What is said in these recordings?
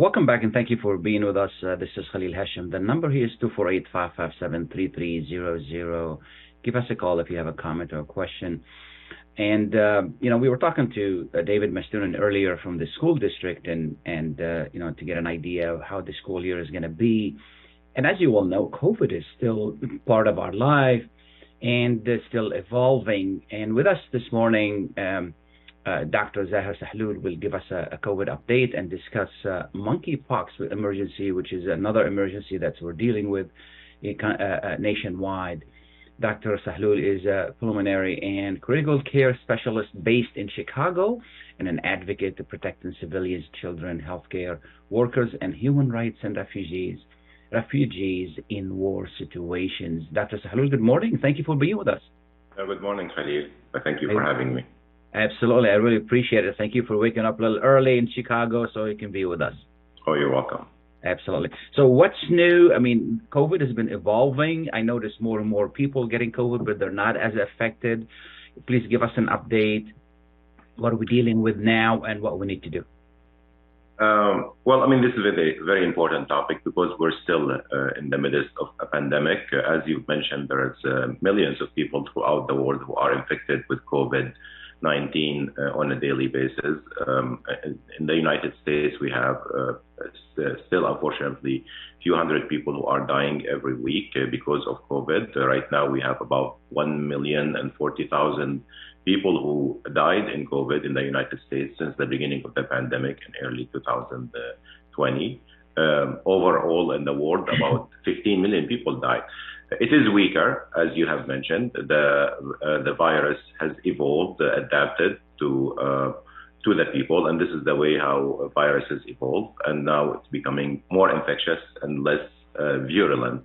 Welcome back and thank you for being with us. Uh, this is Khalil Hashim. The number here is 248-557-3300. Give us a call if you have a comment or a question. And uh, you know, we were talking to uh, David Mastunin earlier from the school district, and and uh, you know, to get an idea of how the school year is going to be. And as you all know, COVID is still part of our life and still evolving. And with us this morning, um, uh, Dr. Zaher Sahloul will give us a, a COVID update and discuss uh, monkeypox emergency, which is another emergency that we're dealing with uh, uh, nationwide. Dr. Sahloul is a pulmonary and critical care specialist based in Chicago and an advocate to protecting civilians, children, healthcare workers, and human rights and refugees refugees in war situations. Dr. Sahloul, good morning. Thank you for being with us. Uh, good morning, Khalil. Thank you for having me. Absolutely. I really appreciate it. Thank you for waking up a little early in Chicago so you can be with us. Oh, you're welcome. Absolutely. So, what's new? I mean, COVID has been evolving. I notice more and more people getting COVID, but they're not as affected. Please give us an update. What are we dealing with now and what we need to do? Um, well, I mean, this is a very, important topic because we're still uh, in the midst of a pandemic. As you've mentioned, there's uh, millions of people throughout the world who are infected with COVID 19 uh, on a daily basis. Um, in the United States, we have uh, still, unfortunately, a few hundred people who are dying every week uh, because of COVID. right now, we have about 1 million and 40,000 people who died in COVID in the United States since the beginning of the pandemic in early 2020. Um, overall, in the world, about 15 million people died. It is weaker, as you have mentioned. The uh, the virus has evolved, uh, adapted to uh, to the people, and this is the way how viruses evolve. And now it's becoming more infectious and less uh, virulent.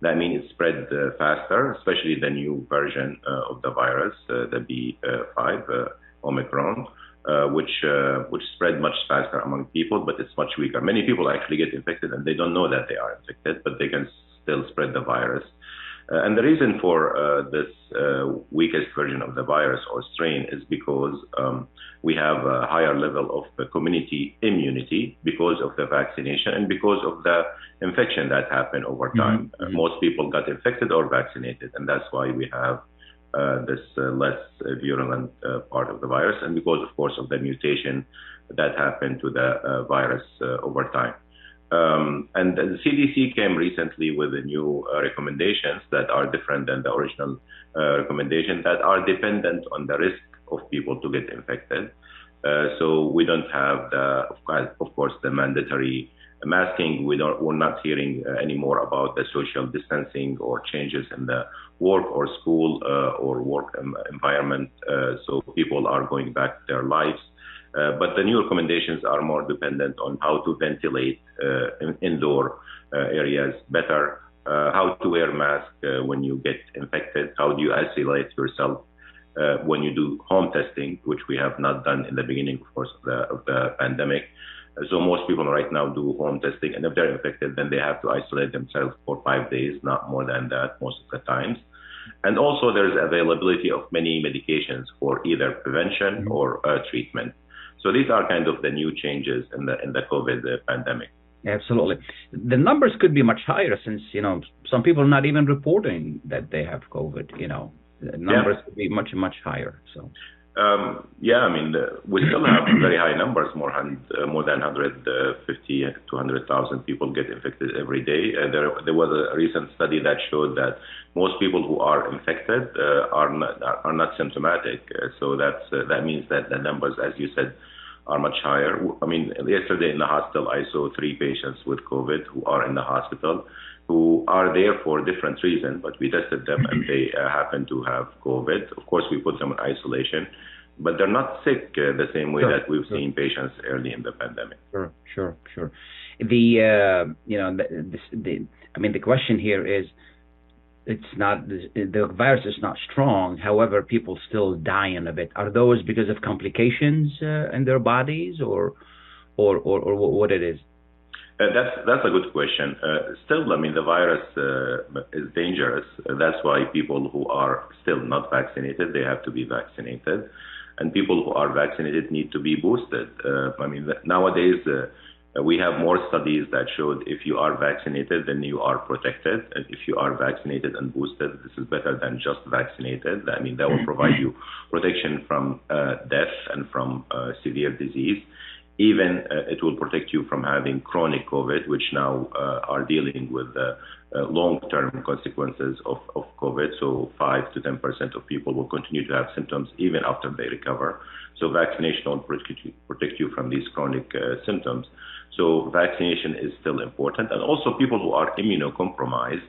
That means it spread uh, faster, especially the new version uh, of the virus, the B5 Omicron. Uh, which uh, which spread much faster among people, but it's much weaker. Many people actually get infected and they don't know that they are infected, but they can still spread the virus. Uh, and the reason for uh, this uh, weakest version of the virus or strain is because um, we have a higher level of community immunity because of the vaccination and because of the infection that happened over mm-hmm. time. Mm-hmm. most people got infected or vaccinated, and that's why we have uh, this uh, less virulent uh, part of the virus, and because, of course, of the mutation that happened to the virus over time. Um, and the CDC came recently with new uh, recommendations that are different than the original uh, recommendation that are dependent on the risk of people to get infected. Uh, so we don't have the, of course, of course the mandatory masking. We don't, we're not hearing uh, anymore about the social distancing or changes in the work or school uh, or work environment. Uh, so people are going back to their lives. Uh, but the new recommendations are more dependent on how to ventilate uh, in indoor uh, areas better, how to wear mask when you get infected, how do you isolate yourself when you do home testing, which we have not done in the beginning, of course, of the, of the pandemic. So most people right now do home testing, and if they're infected, then they have to isolate themselves for five days, not more than that most of the times. And also, there's availability of many medications for either prevention mm-hmm. or uh, treatment. So these are kind of the new changes in the in the COVID uh, pandemic. Absolutely, the numbers could be much higher since you know some people are not even reporting that they have COVID. You know, the numbers yeah. could be much much higher. So. Um, yeah, I mean, uh, we still have very high numbers. More, hand, uh, more than 150 to 100,000 people get infected every day. Uh, there, there was a recent study that showed that most people who are infected uh, are not are not symptomatic. Uh, so that's uh, that means that the numbers, as you said, are much higher. I mean, yesterday in the hospital, I saw three patients with COVID who are in the hospital, who are there for different reasons, but we tested them and they uh, happen to have COVID. Of course, we put them in isolation, but they're not sick uh, the same way sure, that we've sure. seen patients early in the pandemic. Sure, sure, sure. The uh, you know the, the, the I mean the question here is it's not the virus is not strong. However, people still dying of it. Are those because of complications uh, in their bodies, or, or, or, or what it is? Uh, that's that's a good question. Uh, still, I mean, the virus uh, is dangerous. that's why people who are still not vaccinated, they have to be vaccinated, and people who are vaccinated need to be boosted. Uh, I mean, nowadays uh, we have more studies that showed if you are vaccinated, then you are protected. And if you are vaccinated and boosted, this is better than just vaccinated. I mean, that will provide you protection from uh, death and from uh, severe disease. Even uh, it will protect you from having chronic COVID, which now uh, are dealing with the uh, long-term consequences of, of COVID. So 5 to 10% of people will continue to have symptoms even after they recover. So vaccination will protect you, protect you from these chronic symptoms. So vaccination is still important. And also people who are immunocompromised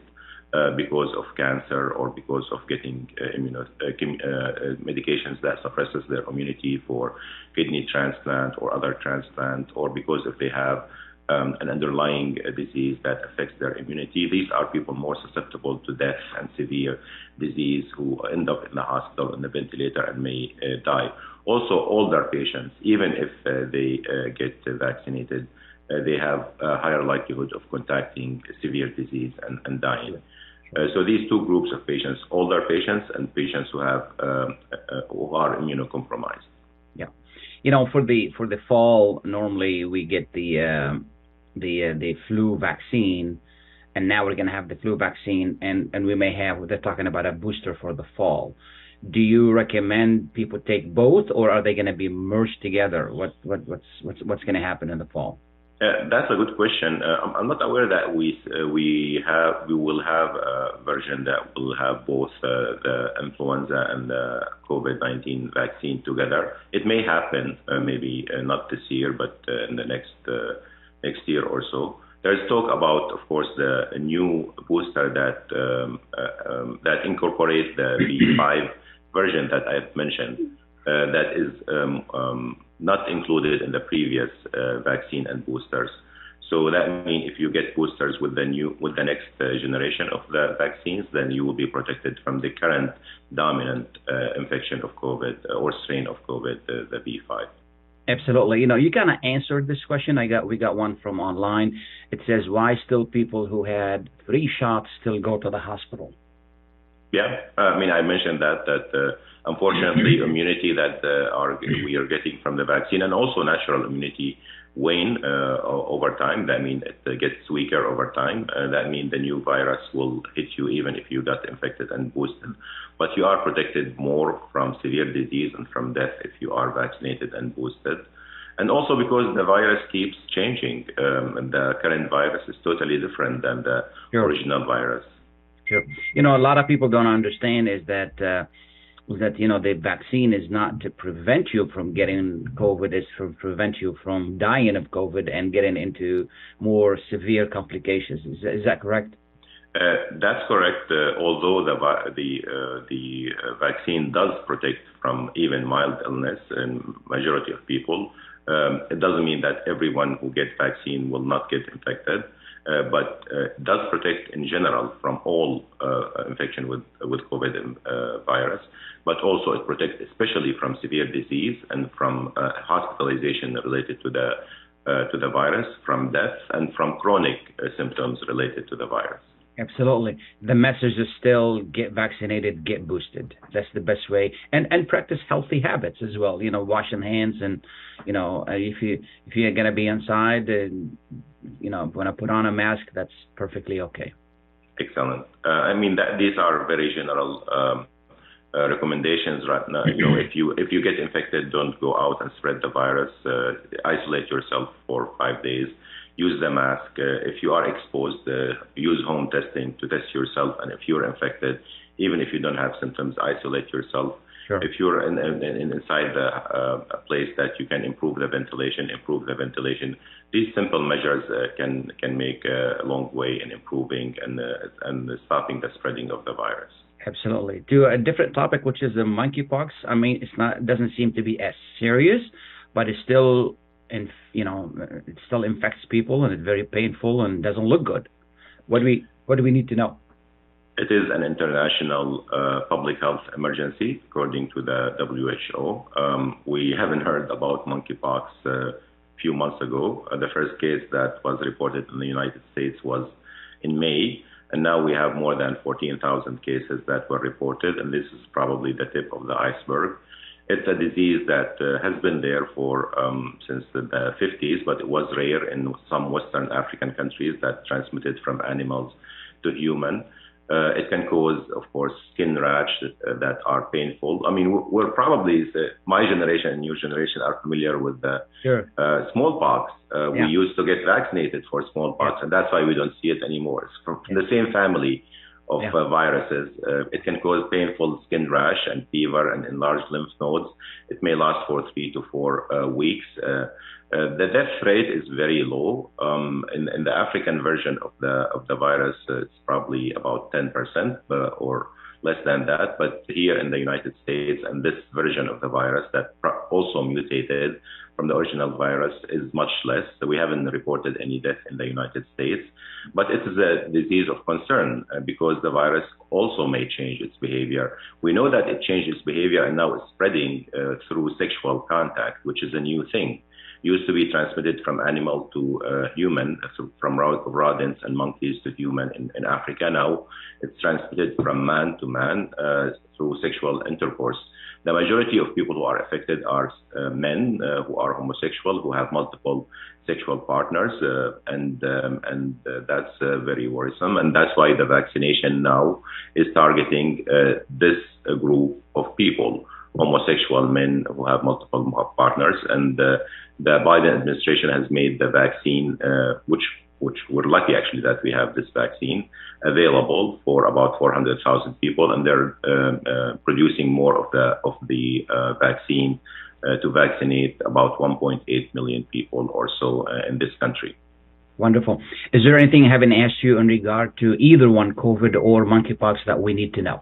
uh, because of cancer or because of getting uh, immuno, uh, uh, medications that suppresses their immunity for kidney transplant or other transplant, or because if they have um, an underlying uh, disease that affects their immunity. These are people more susceptible to death and severe disease who end up in the hospital in the ventilator and may uh, die. Also, older patients, even if uh, they get vaccinated, uh, they have a higher likelihood of contacting severe disease and, and dying. Uh, so these two groups of patients, older patients and patients who have um, uh, who are immunocompromised. Yeah, you know, for the for the fall, normally we get the uh, the uh, the flu vaccine, and now we're going to have the flu vaccine, and and we may have they're talking about a booster for the fall. Do you recommend people take both, or are they going to be merged together? What what what's what's what's going to happen in the fall? Uh, that's a good question. Uh, I'm not aware that we uh, we have we will have a version that will have both uh, the influenza and the COVID-19 vaccine together. It may happen, uh, maybe not this year, but in the next next year or so. There's talk about, of course, the new booster that um, um, that incorporates the B5 version that I've mentioned. that is um, um not included in the previous uh, vaccine and boosters. So that means if you get boosters with the new with the next uh, generation of the vaccines, then you will be protected from the current dominant uh, infection of COVID uh, or strain of COVID, uh, the B5. Absolutely. You know, you kind of answered this question. I got we got one from online. It says why still people who had three shots still go to the hospital. Yeah, I mean I mentioned that that uh, unfortunately, immunity that uh, are, we are getting from the vaccine and also natural immunity wane uh, over time. That means it gets weaker over time. Uh, that means the new virus will hit you even if you got infected and boosted. But you are protected more from severe disease and from death if you are vaccinated and boosted. And also because the virus keeps changing. Um, the current virus is totally different than the sure. original virus. Sure. You know, a lot of people don't understand is that uh, that you know the vaccine is not to prevent you from getting COVID, it's to prevent you from dying of COVID and getting into more severe complications. Is, is that correct? Uh, that's correct. Uh, although the the uh, the uh, vaccine does protect from even mild illness in majority of people, um, it doesn't mean that everyone who gets vaccine will not get infected. Uh, but uh, does protect in general from all uh, infection with with COVID virus. But also it protects especially from severe disease and from hospitalization related to the to the virus, from death, and from chronic symptoms related to the virus. Absolutely. The message is still get vaccinated, get boosted. That's the best way. And and practice healthy habits as well. You know, washing hands and you know, if you if you're gonna be inside and you know, when I put on a mask, that's perfectly okay. Excellent. Uh, I mean, that, these are very general um, uh, recommendations right now. You know, if you if you get infected, don't go out and spread the virus. Uh, isolate yourself for five days. Use the mask. Uh, if you are exposed, uh, use home testing to test yourself. And if you're infected, even if you don't have symptoms, isolate yourself. Sure. If you're in, in, in inside the, uh, a place that you can improve the ventilation, improve the ventilation. These simple measures uh, can can make a long way in improving and uh, and stopping the spreading of the virus. Absolutely. To a different topic, which is the monkeypox. I mean, it's not it doesn't seem to be as serious, but it's still, in, you know, it still infects people and it's very painful and doesn't look good. What do we what do we need to know? It is an international uh, public health emergency, according to the WHO. Um, we haven't heard about monkeypox a uh, few months ago. Uh, the first case that was reported in the United States was in May, and now we have more than 14,000 cases that were reported, and this is probably the tip of the iceberg. it's a disease that uh, has been there for um, since the, the 50s, but it was rare in some Western African countries that transmitted from animals to human. Uh, it can cause, of course, skin rash that, uh, that are painful. I mean, we're probably uh, my generation and your generation are familiar with the sure. Uh, smallpox. Uh, yeah. We used to get vaccinated for smallpox, yeah. and that's why we don't see it anymore. It's from yeah. the same family of yeah. uh, viruses. Uh, it can cause painful skin rash and fever and enlarged lymph nodes. It may last for three to four uh, weeks. Uh, uh, the death rate is very low. Um, in, in, the African version of the of the virus, uh, it's probably about 10% or less than that. But here in the United States, and this version of the virus that also mutated from the original virus is much less. So we haven't reported any death in the United States. But it is a disease of concern uh, because the virus also may change its behavior. We know that it changed its behavior and now it's spreading uh, through sexual contact, which is a new thing used to be transmitted from animal to uh, human, so from rodents and monkeys to human in, in, Africa. Now it's transmitted from man to man uh, through sexual intercourse. The majority of people who are affected are uh, men uh, who are homosexual, who have multiple sexual partners, uh, and um, and uh, that's very worrisome. And that's why the vaccination now is targeting this group of people homosexual men who have multiple partners. And uh, the Biden administration has made the vaccine, uh, which which we're lucky actually that we have this vaccine available for about 400,000 people, and they're uh, uh, producing more of the of the uh, vaccine uh, to vaccinate about 1.8 million people or so in this country. Wonderful. Is there anything I haven't asked you in regard to either one, COVID or monkeypox, that we need to know?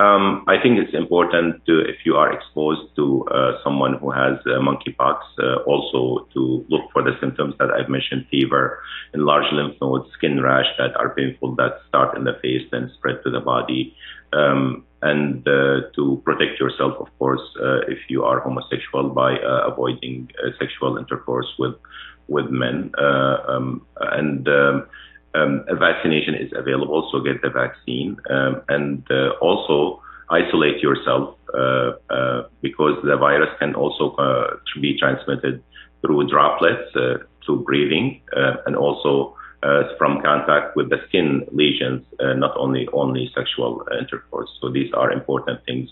Um, I think it's important to, if you are exposed to uh, someone who has uh, monkeypox, uh, also to look for the symptoms that I've mentioned: fever, enlarged lymph nodes, skin rash that are painful that start in the face then spread to the body, um, and uh, to protect yourself, of course, uh, if you are homosexual by uh, avoiding sexual intercourse with with men, um, and um, a vaccination is available, so get the vaccine. Um, and uh, also isolate yourself uh, uh, because the virus can also uh, be transmitted through droplets, uh, through breathing, uh, and also from contact with the skin lesions, not only only sexual intercourse. So these are important things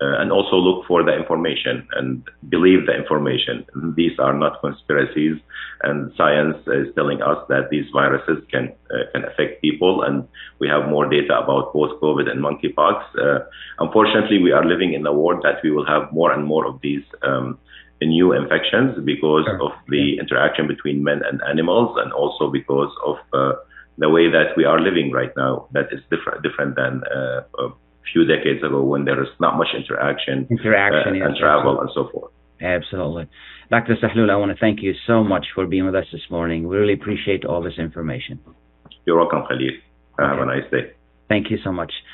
uh, and also look for the information and believe the information. These are not conspiracies, and science is telling us that these viruses can uh, can affect people, and we have more data about both COVID and monkeypox. Uh, unfortunately, we are living in a world that we will have more and more of these. Um, new infections because sure. of the interaction between men and animals, and also because of uh, the way that we are living right now. That is different different than uh, uh few decades ago when there is not much interaction, interaction uh, and travel and so forth. Absolutely. Dr. Sahloul, I want to thank you so much for being with us this morning. We really appreciate all this information. You're welcome, Khalid. Okay. Have a nice day. Thank you so much.